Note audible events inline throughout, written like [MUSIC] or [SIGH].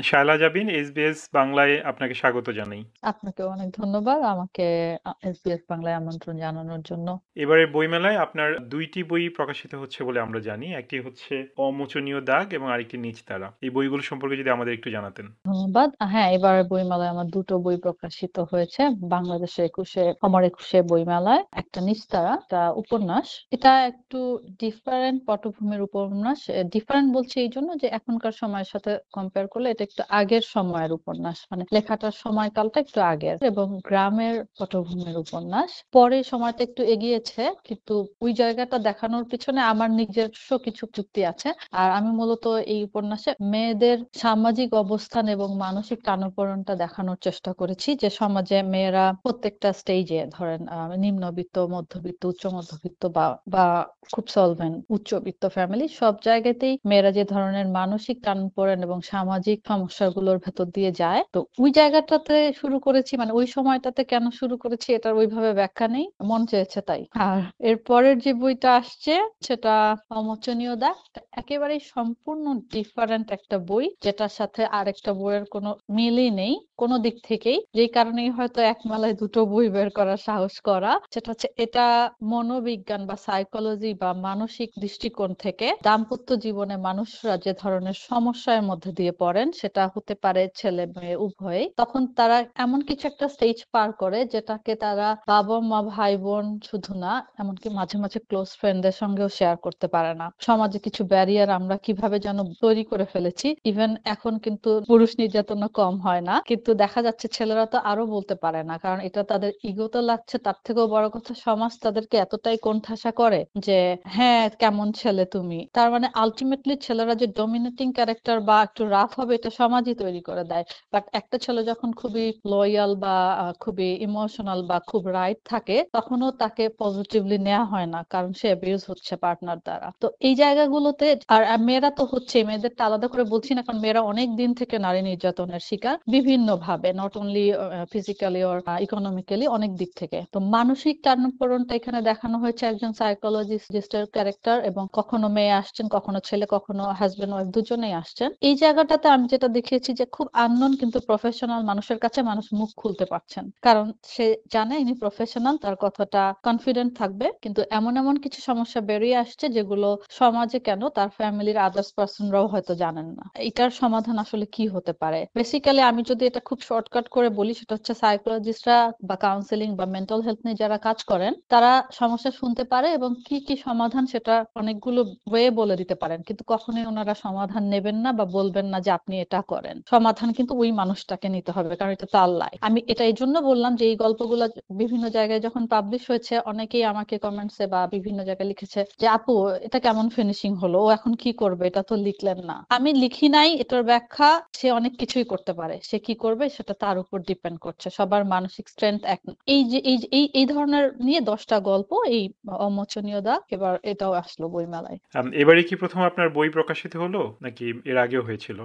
Shaila Zabin SBS বাংলায় আপনাকে স্বাগত জানাই। আপনাকেও অনেক ধন্যবাদ আমাকে এসবিএস বাংলায় আমন্ত্রণ জানানোর জন্য। এবারের বইমেলায় আপনার দুইটি বই প্রকাশিত হচ্ছে বলে আমরা জানি। একটি হচ্ছে 'অমোচনীয় দাগ' এবং আরেকটি 'নিচতারা'। এই বইগুলো সম্পর্কে যদি আমাদের একটু জানাতেন। ধন্যবাদ। হ্যাঁ, এবারের বইমেলায় আমার দুটো বই প্রকাশিত হয়েছে। বাংলাদেশের একুশে অমর একুশে বইমেলায়। একটা 'নিচতারা' একটা উপন্যাস। এটা একটু ডিফারেন্ট পটভূমির উপন্যাস। ডিফারেন্ট বলছি এইজন্য যে এখনকার সময়ের সাথে কম্পেয়ার করলে এটা একটু আগের সময়ের উপন্যাস। মানে লেখাটার সময়কালটা একটু আগের এবং গ্রামের পটভূমির উপন্যাস। পরে সময়টা একটু এগিয়েছে কিন্তু ওই জায়গাটা দেখানোর পিছনে আমার নিজস্ব কিছু যুক্তি আছে। আর আমি মূলত এই উপন্যাসে মেয়েদের সামাজিক অবস্থান এবং মানসিক টানাপোড়েনটা দেখানোর চেষ্টা করেছি যে সমাজে মেয়েরা প্রত্যেকটা স্টেজে ধরেন নিম্নবিত্ত, মধ্যবিত্ত, উচ্চ মধ্যবিত্ত বা বা খুব সলভেন্ট উচ্চবিত্ত ফ্যামিলি সব জায়গাতেই মেয়েরা যে ধরনের মানসিক টানাপোড়েন এবং সামাজিক সমস্যাগুলোর ভেতর দিয়ে যায়। তো ওই জায়গাটাতে শুরু করেছি মানে ওই সময়টাতে কেন শুরু করেছি এটার ওইভাবে ব্যাখ্যা নেই। মন চেয়েছে তাই। আর এর পরের যে বইটা আসছে, সেটা 'অমোচনীয় দাগ' একেবারেই সম্পূর্ণ ডিফারেন্ট একটা বই, যেটার সাথে আরেকটা বইয়ের কোনো মিলই নেই, কোনো দিক থেকেই। যেই কারণেই হয়তো এক মেলায় দুটো বই বের করার সাহস করা। সেটা হচ্ছে, এটা মনোবিজ্ঞান বা সাইকোলজি বা মানসিক দৃষ্টিকোণ থেকে দাম্পত্য জীবনে মানুষরা যে ধরনের সমস্যার মধ্যে দিয়ে পড়েন সেটা হতে পারে ছেলে-মেয়ে উভয়েই। তখন তারা এমন কিছু একটা স্টেজ পার করে যেটাকে তারা বাবা-মা, ভাই-বোন শুধু না এমনকি মাঝে, মাঝে ক্লোজ ফ্রেন্ডদের সঙ্গেও শেয়ার করতে পারে না। সমাজে কিছু ব্যারিয়ার আমরা কীভাবে যেন তৈরি করে ফেলেছি। ইভেন এখন কিন্তু পুরুষ নির্যাতন কম হয় না। কিন্তু দেখা যাচ্ছে ছেলেরা তো আরও বলতে পারে না। কারণ এটা তাদের ইগোতে লাগছে তার থেকেও বড় কথা সমাজ তাদেরকে এতটাই কোণঠাসা করে যে হ্যাঁ, কেমন ছেলে তুমি। তার মানে আল্টিমেটলি ছেলেরা যে ডমিনেটিং ক্যারেক্টার বা একটু রাফ হবে এটা সমাজই তৈরি করে দেয়। বাট একটা ছেলে যখন খুবই লয়াল বা খুবই ইমোশনাল বা খুব রাইট থাকে তখনও তাকে পজিটিভলি নেয়া হয় না। কারণ সে অ্যাবিউজ হচ্ছে পার্টনার দ্বারা। তো এই জায়গাগুলোতে আর মেয়েরা তো হচ্ছেই মেয়েদেরটা আলাদা করে বলছি না কারণ মেয়েরা অনেক দিন থেকে নারী নির্যাতনের শিকার বিভিন্নভাবে not only physically or economically অনেক দিক থেকে। তো মানসিক টানাপোড়েনটা এখানে দেখানো হয়েছে একজন সাইকোলজিস্টের ক্যারেক্টার এবং কখনো মেয়ে আসছেন, কখনো ছেলে, কখনো হাসব্যান্ড ওয়াইফ দুজনেই আসছেন। এই জায়গাটাতে আমি যেটা দেখিয়েছি যে খুব আননোন কিন্তু প্রফেশনাল মানুষের কাছে মানুষ মুখ খুলতে পারছেন। কারণ সে জানে ইনি প্রফেশনাল তার কথাটা কনফিডেন্ট থাকবে। কিন্তু এমন, এমন কিছু সমস্যা বেরিয়ে আসছে যেগুলো সমাজে কেন তার ফ্যামিলির আদার্স পারসনরাও হয়তো জানেন না। এটার সমাধান আসলে কি হতে পারে? বেসিক্যালি আমি যদি এটা খুব শর্টকাট করে বলি সেটা হচ্ছে সাইকোলজিস্টরা বা কাউন্সেলিং বা মেন্টাল হেলথ নিয়ে যারা কাজ করেন তারা সমস্যা শুনতে পারে এবং কি, কি সমাধান সেটা অনেকগুলো ওয়ে বলে দিতে পারেন। কিন্তু কখনোই ওনারা সমাধান নেবেন না বা বলবেন না যে আপনি এটা করেন। সমাধান কিন্তু ওই মানুষটাকে নিতে হবে। কারণ এটা তার লাইফ। আমি এটা এইজন্য বললাম যে এই গল্পগুলা বিভিন্ন জায়গায় যখন পাবলিশ হয়েছে অনেকেই আমাকে কমেন্টসে বা বিভিন্ন জায়গায় লিখেছে যে আপু এটা কেমন ফিনিশিং হলো? ও এখন কি করবে? এটা তো লিখলেন না। আমি লিখি নাই এটার ব্যাখ্যা সে অনেক কিছুই করতে পারে। সে কি করবে সেটা তার উপর ডিপেন্ড করছে। সবার মানসিক স্ট্রেংথ এক এই যে এই এই এই ধরনের নিয়ে দশটা গল্প এই 'অমোচনীয় দা এবার এটাও আসলো বইমেলায়। আম এবারেই কি ১ম আপনার বই প্রকাশিত হলো? নাকি এর আগেও হয়েছিল?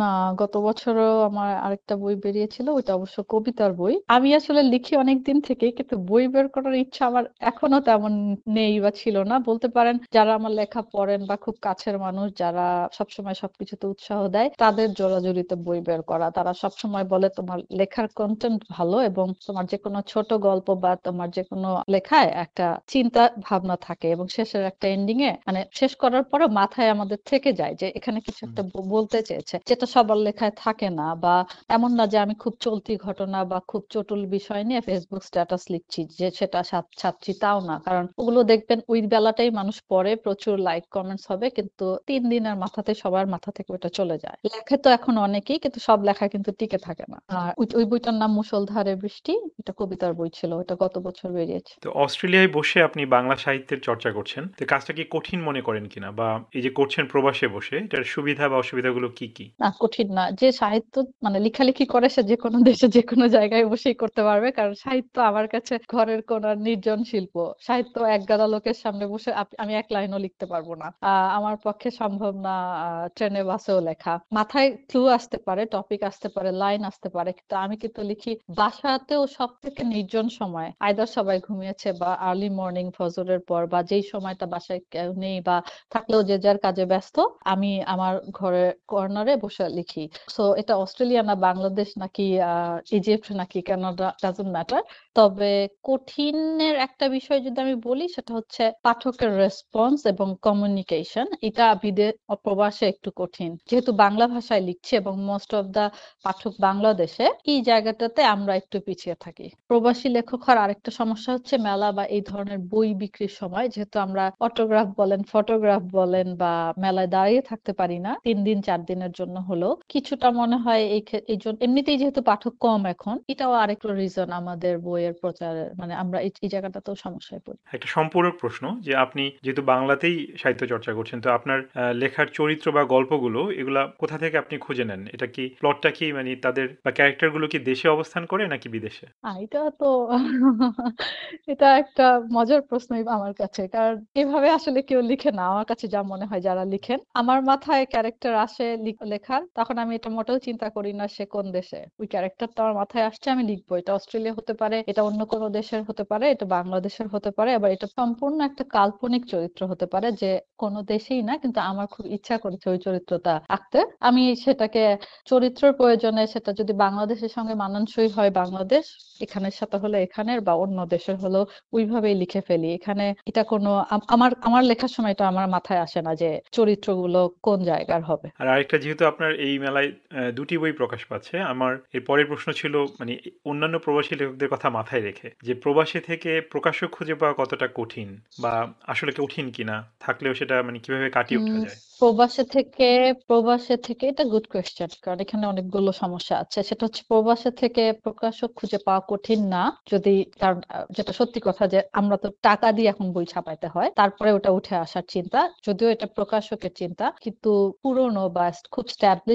না গত বছরও আমার আরেকটা বই বেরিয়েছিল। ওইটা অবশ্য কবিতার বই। আমি আসলে লিখি অনেকদিন থেকেই কিন্তু বই বের করার ইচ্ছা আমার এখনও তেমন নেই বা ছিল না। বলতে পারেন যারা আমার লেখা পড়েন বা খুব কাছের মানুষ যারা সবসময় সবকিছুতে উৎসাহ দেয় তাদের জোরাজুরিতে বই বের করা। তারা সবসময় বলে তোমার লেখার কন্টেন্ট ভালো এবং তোমার যেকোনো ছোট গল্প বা তোমার যেকোনো লেখায় একটা চিন্তা ভাবনা থাকে এবং শেষের একটা এন্ডিং এ মানে শেষ করার পরেও মাথায় আমাদের থেকে যায় যে এখানে কিছু একটা বলতে চেয়েছে। যেটা সবার লেখায় থাকে না বা এমন না যে আমি খুব চলতি ঘটনা বা খুব চটুল বিষয় নিয়ে ফেসবুক স্ট্যাটাস লিখছি যে সেটা ছাপছি তাও না। কারণ ওগুলো দেখবেন ওই বেলাটাই মানুষ পড়ে প্রচুর লাইক কমেন্টস হবে কিন্তু ৩ দিনের মাথাতে সবার মাথা থেকে ওটা চলে যায়। লেখে তো এখন অনেকেই কিন্তু সব লেখা কিন্তু টিকে থাকে না। আর ওই ওই বইটার নাম মুসলধারে বৃষ্টি' এটা কবিতার বই ছিল। এটা গত বছর বেরিয়েছে। তো অস্ট্রেলিয়ায় বসে আপনি বাংলা সাহিত্যের চর্চা করছেন। তো কাজটা কি কঠিন মনে করেন কিনা? বা এই যে করছেন প্রবাসে বসে এটার সুবিধা বা অসুবিধাগুলো কি, কি? না কঠিন না। যে সাহিত্য মানে লেখালেখি করে সে যে কোনো দেশে যে কোনো জায়গায় বসেই করতে পারবে। কারণ সাহিত্য আমার কাছে ঘরের কোণার নির্জন শিল্প। সাহিত্য একগাদা লোকের সামনে বসে আমি এক লাইনও লিখতে পারব না। আমার পক্ষে সম্ভব না ট্রেনে বাসেও লেখা। মাথায় ক্লু আসতে পারে, টপিক আসতে পারে, লাইন আসতে পারে। কিন্তু আমি কিন্তু লিখি বাসাতেও সব থেকে নির্জন সময়। আয়দার সবাই ঘুমিয়েছে বা আর্লি মর্নিং ফজরের পর বা যেই সময়টা বাসায় কেউ নেই বা থাকলেও যে যার কাজে ব্যস্ত। আমি আমার ঘরের কর্নারে বসে লিখি। সো এটা অস্ট্রেলিয়া না বাংলাদেশ নাকি ইজিপ্ট নাকি কানাডা ডাজন্ট ম্যাটার। তবে কঠিনের একটা বিষয় যদি আমি বলি সেটা হচ্ছে পাঠকের রেসপন্স এবং কমিউনিকেশন। এটা বিদে প্রবাসে একটু কঠিন। যেহেতু বাংলা ভাষায় লিখছি এবং মোস্ট অফ দা পাঠক বাংলাদেশে, এই জায়গাটাতে আমরা একটু পিছিয়ে থাকি। প্রবাসী লেখক হওয়ার আরেকটা সমস্যা হচ্ছে মেলা বা এই ধরনের বই বিক্রির সময় যেহেতু আমরা অটোগ্রাফ বলেন, ফটোগ্রাফ বলেন বা মেলায় দাঁড়িয়ে থাকতে পারি না তিন দিন চার দিনের জন্য হলেও কিছুটা মনে হয় এই এইজন এমনিতেই যেহেতু পাঠক কম এখন, এটাও আরেকটা রিজন আমাদের বইয়ের প্রচারের মানে আমরা এই এই জায়গাটাতেও সমস্যায় পড়ি। একটা সম্পূরক প্রশ্ন যে আপনি যেহেতু বাংলাতেই সাহিত্য চর্চা করছেন তো আপনার লেখার চরিত্র বা গল্পগুলো এগুলা কোথা থেকে আপনি খুঁজে নেন? এটা কি প্লটটা কি মানে তাদের বা ক্যারেক্টারগুলো কি দেশে অবস্থান করে নাকি বিদেশে? এটা তো [LAUGHS] এটা একটা মজার প্রশ্ন আমার কাছে। কারণ এভাবে আসলে কেউ লিখে না। আমার কাছে যা মনে হয় যারা লিখেন। আমার মাথায় ক্যারেক্টার আসে লেখার তখন আমি এটা মোটেও চিন্তা করি না সে কোন দেশে। ওই ক্যারেক্টারটা আমার মাথায় আসছে আমি লিখব। এটা অস্ট্রেলিয়া হতে পারে, এটা অন্য কোনো দেশের হতে পারে, এটা বাংলাদেশের হতে পারে। আবার এটা সম্পূর্ণ একটা কাল্পনিক চরিত্র হতে পারে যে কোনো দেশেই না কিন্তু আমার খুব ইচ্ছা করেছে ওই চরিত্রটা আঁকতে। আমি সেটাকে চরিত্রের প্রয়োজনে সেটা যদি বাংলাদেশের সঙ্গে মানানসই হয় বাংলাদেশ, এখানের সাথে হলে এখানের বা অন্য দেশের হলেও ওইভাবেই লিখে ফেলি। এখানে এটা কোনো আমার আমার লেখার সময় এটা আমার মাথায় আসে না যে চরিত্রগুলো কোন জায়গার হবে। আর আরেকটা যেহেতু আপনার এই মেলায় অ্যা ২ টি বই প্রকাশ পাচ্ছে। আমার এর পরের প্রশ্ন ছিল মানে অন্যান্য প্রবাসী লেখকদের কথা মাথায় রেখে যে প্রবাসী থেকে প্রকাশক খুঁজে পাওয়া কতটা কঠিন বা আসলে কঠিন কিনা? থাকলেও সেটা মানে কীভাবে কাটিয়ে ওঠা যায়? প্রবাসে থেকে প্রবাসে থেকে এটা গুড কোয়েশ্চেন। কারণ এখানে অনেকগুলো সমস্যা আছে। সেটা হচ্ছে প্রবাসে থেকে প্রকাশক খুঁজে পাওয়া কঠিন না। যদি কারণ যেটা সত্যি কথা যে আমরা তো টাকা দিয়ে এখন বই ছাপাইতে হয়। তারপরে ওটা উঠে আসার চিন্তা। যদিও এটা প্রকাশকের চিন্তা। কিন্তু পুরনো বা খুব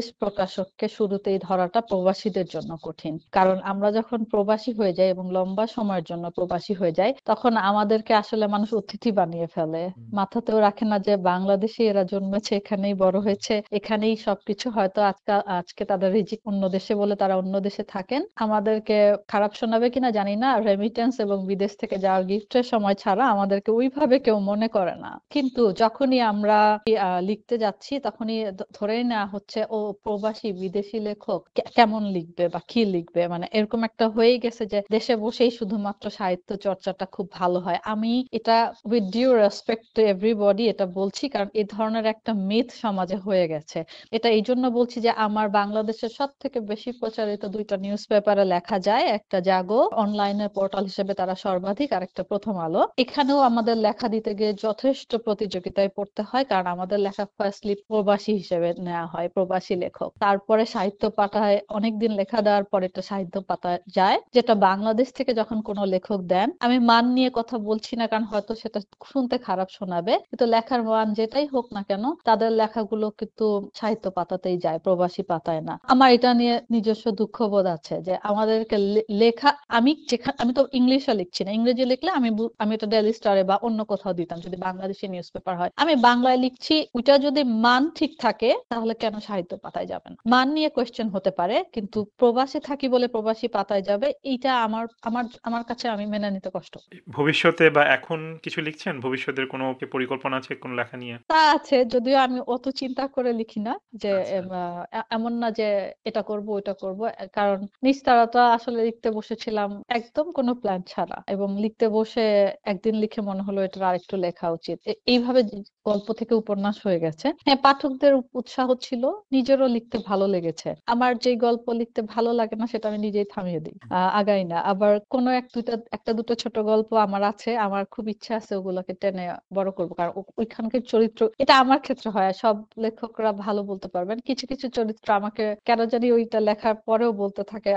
established প্রকাশককে শুরুতেই ধরাটা প্রবাসীদের জন্য কঠিন। কারণ আমরা যখন প্রবাসী হয়ে যাই এবং লম্বা সময়ের জন্য প্রবাসী হয়ে যাই, তখন আমাদেরকে আসলে মানুষ অতিথি বানিয়ে ফেলে। মাথাতেও রাখে না যে বাংলাদেশে এরা জন্মেছে, এখানেই বড় হয়েছে, এখানেই সবকিছু হয়তো আজকা আজকে তাদের রিজিক অন্য দেশে বলে তারা অন্য দেশে থাকেন। আমাদেরকে খারাপ শোনাবে কিনা জানি না। রেমিটেন্স এবং বিদেশ থেকে যাওয়া গিফটের সময় ছাড়া আমাদেরকে ওইভাবে কেউ মনে করে না। কিন্তু যখনই আমরা লিখতে যাচ্ছি তখনই ধরেই নেওয়া হচ্ছে ও প্রবাসী বিদেশি লেখক কেমন লিখবে বা কি লিখবে? মানে এরকম একটা হয়েই গেছে যে দেশে বসেই শুধুমাত্র সাহিত্য চর্চাটা খুব ভালো হয়। আমি এটা with due respect to everybody এটা বলছি কারণ এ ধরনের একটা মিথ সমাজে হয়ে গেছে। এটা এইজন্য বলছি যে আমার বাংলাদেশের সবথেকে বেশি প্রচারিত ২ টা নিউজ পেপারে লেখা যায়। একটা জাগো অনলাইনে পোর্টাল হিসেবে তারা সর্বাধিক আর একটা প্রথম আলো। এখানেও আমাদের লেখা দিতে গিয়ে যথেষ্ট প্রতিযোগিতায় পড়তে হয়। কারণ আমাদের লেখা ফার্স্টলি প্রবাসী হিসেবে নেওয়া হয়, প্রবাসী লেখক। তারপরে সাহিত্য পাতায় অনেকদিন লেখা দেওয়ার পরে এটা সাহিত্য পাতা যায়। যেটা বাংলাদেশ থেকে যখন কোনো লেখক দেন, আমি মান নিয়ে কথা বলছি না কারণ হয়তো সেটা শুনতে খারাপ শোনাবে। কিন্তু লেখার মান যেটাই হোক না কেন তাদের লেখাগুলো কিন্তু সাহিত্য পাতাতেই যায়, প্রবাসী পাতায় না। আমার এটা নিয়ে নিজস্ব দুঃখবোধ আছে যে আমাদেরকে লেখা আমি যেখানে আমি তো ইংলিশে লিখছি না। ইংরেজি লিখলে আমি আমি এটা ডেইলি স্টারে বা অন্য কোথাও দিতাম যদি বাংলাদেশী নিউজ পেপার হয়। আমি বাংলায় লিখছি ওইটা যদি মান ঠিক থাকে তাহলে কেন সাহিত্য পাতায় যাবে না? মান নিয়ে কোয়েশ্চেন হতে পারে কিন্তু প্রবাসে থাকি বলে প্রবাসী পাতায় যাবে এইটা আমার আমার আমার কাছে আমি মেনে নিতে কষ্ট। ভবিষ্যতে বা এখন কিছু লিখছেন? ভবিষ্যতের কোনো পরিকল্পনা আছে কোনো লেখা নিয়ে? তা আছে যদিও আমি অত চিন্তা করে লিখি না যে আচ্ছা। এমন না যে এটা করব ওইটা করব। কারণ নিস্তারতা আসলে লিখতে বসেছিলাম একদম কোনো প্ল্যান ছাড়া এবং লিখতে বসে একদিন লিখে মনে হলো এটার আরেকটু লেখা উচিত। এইভাবে গল্প থেকে উপন্যাস হয়ে গেছে। হ্যাঁ, পাঠকদের উৎসাহ ছিল, নিজেরও লিখতে ভালো লেগেছে। আমার যে গল্প লিখতে ভালো লাগে না সেটা আমি নিজেই থামিয়ে দিই। আগাই না। আবার কোনো এক দুটা একটা দুটো ছোট গল্প আমার আছে। আমার খুব ইচ্ছা আছে ওগুলোকে টেনে বড় করব। কারণ ওইখানকার চরিত্র এটা আমার ক্ষেত্রে হয়। সব লেখকরা ভালো বলতে পারবেন। কিছু, কিছু চরিত্র আমাকে কেন জানি ওইটা লেখার পরেও বলতে থাকে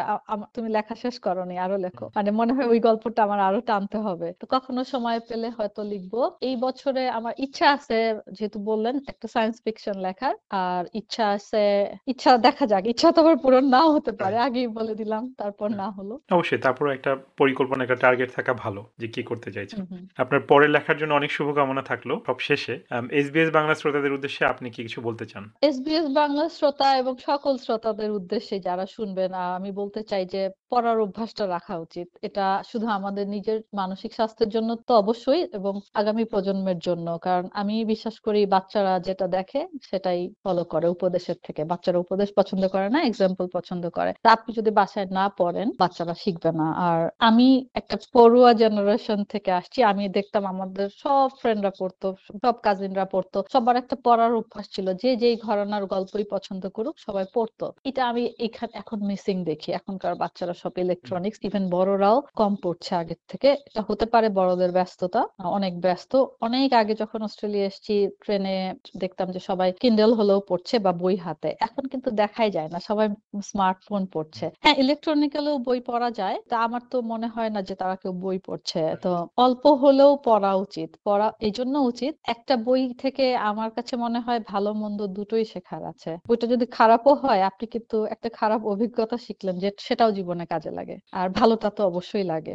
তুমি লেখা শেষ করোনি আরও লেখো। মানে মনে হয় ওই গল্পটা আমার আরও টানতে হবে। তো কখনো সময় পেলে হয়তো লিখব এই বছরে আমার ইচ্ছা আছে যেহেতু বললেন একটা সায়েন্স ফিকশন লেখার। আর ইচ্ছা আছে ইচ্ছা দেখা যাক। ইচ্ছা তো আবার পূরণ নাও হতে পারে। আগেই বলে দিলাম তারপর হ্যাঁ। না হলো। অবশ্যই তারপরেও একটা পরিকল্পনা, একটা টার্গেট থাকা ভালো যে কি করতে চাইছেন। আপনার পরের লেখার জন্য অনেক শুভকামনা থাকল। সব শেষে এসবিএস বাংলা শ্রোতাদের উদ্দেশ্যে আপনি কি কিছু বলতে চান? এসবিএস বাংলা শ্রোতা এবং সকল শ্রোতাদের উদ্দেশ্যে যারা শুনবেন আমি বলতে চাই যে পড়ার অভ্যাসটা রাখা উচিত। এটা শুধু আমাদের নিজের মানসিক স্বাস্থ্যের জন্য তো অবশ্যই এবং আগামী প্রজন্মের জন্য। কারণ আমি বিশ্বাস করি বাচ্চারা যেটা দেখে সেটাই ফলো করে উপদেশের থেকে থাকে। বাচ্চারা উপদেশ পছন্দ করে না এক্সাম্পল পছন্দ করে। তা আপনি যদি বাসায় না পড়েন, বাচ্চারা শিখবে না। আর আমি একটা পড়ুয়া জেনারেশন থেকে আসছি, আমি দেখতাম আমাদের সব ফ্রেন্ডরা পড়তো, সব কাজিনরা পড়তো। সবার একটা পড়ার অভ্যাস ছিল যে যেই ঘরানার গল্পই পছন্দ করুক, সবাই পড়তো। এটা আমি এখানে, এখন মিসিং দেখি। এখনকার বাচ্চারা সব ইলেকট্রনিক্স ইভেন বড়রাও কম পড়ছে আগের থেকে। এটা হতে পারে বড়দের ব্যস্ততা, অনেক ব্যস্ত। অনেক আগে যখন অস্ট্রেলিয়া এসেছি ট্রেনে দেখতাম যে সবাই কিন্ডেল হলেও পড়ছে বা বই হাতে। এখন কিন্তু দেখাই যায় না সবাই স্মার্টফোন পড়ছে। হ্যাঁ ইলেকট্রনিক্যালেও বই পড়া যায় তা আমার তো মনে হয় না যে তারা কেউ বই পড়ছে। তো অল্প হলেও পড়া উচিত পড়া এই জন্য উচিত। একটা বই থেকে আমার কাছে মনে হয় ভালো মন্দ দুটোই শেখার আছে। বইটা যদি খারাপও হয় আপনি কিন্তু একটা খারাপ অভিজ্ঞতা শিখলেন যে সেটাও জীবনে কাজে লাগে। আর ভালোটা তো অবশ্যই লাগে।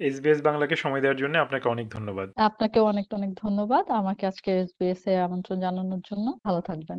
এসবিএস বাংলাকে সময় দেওয়ার জন্য আপনাকে অনেক ধন্যবাদ। আপনাকে অনেক অনেক ধন্যবাদ আমাকে আজকে এসবিএস এ আমন্ত্রণ জানানোর জন্য। ভালো থাকবেন।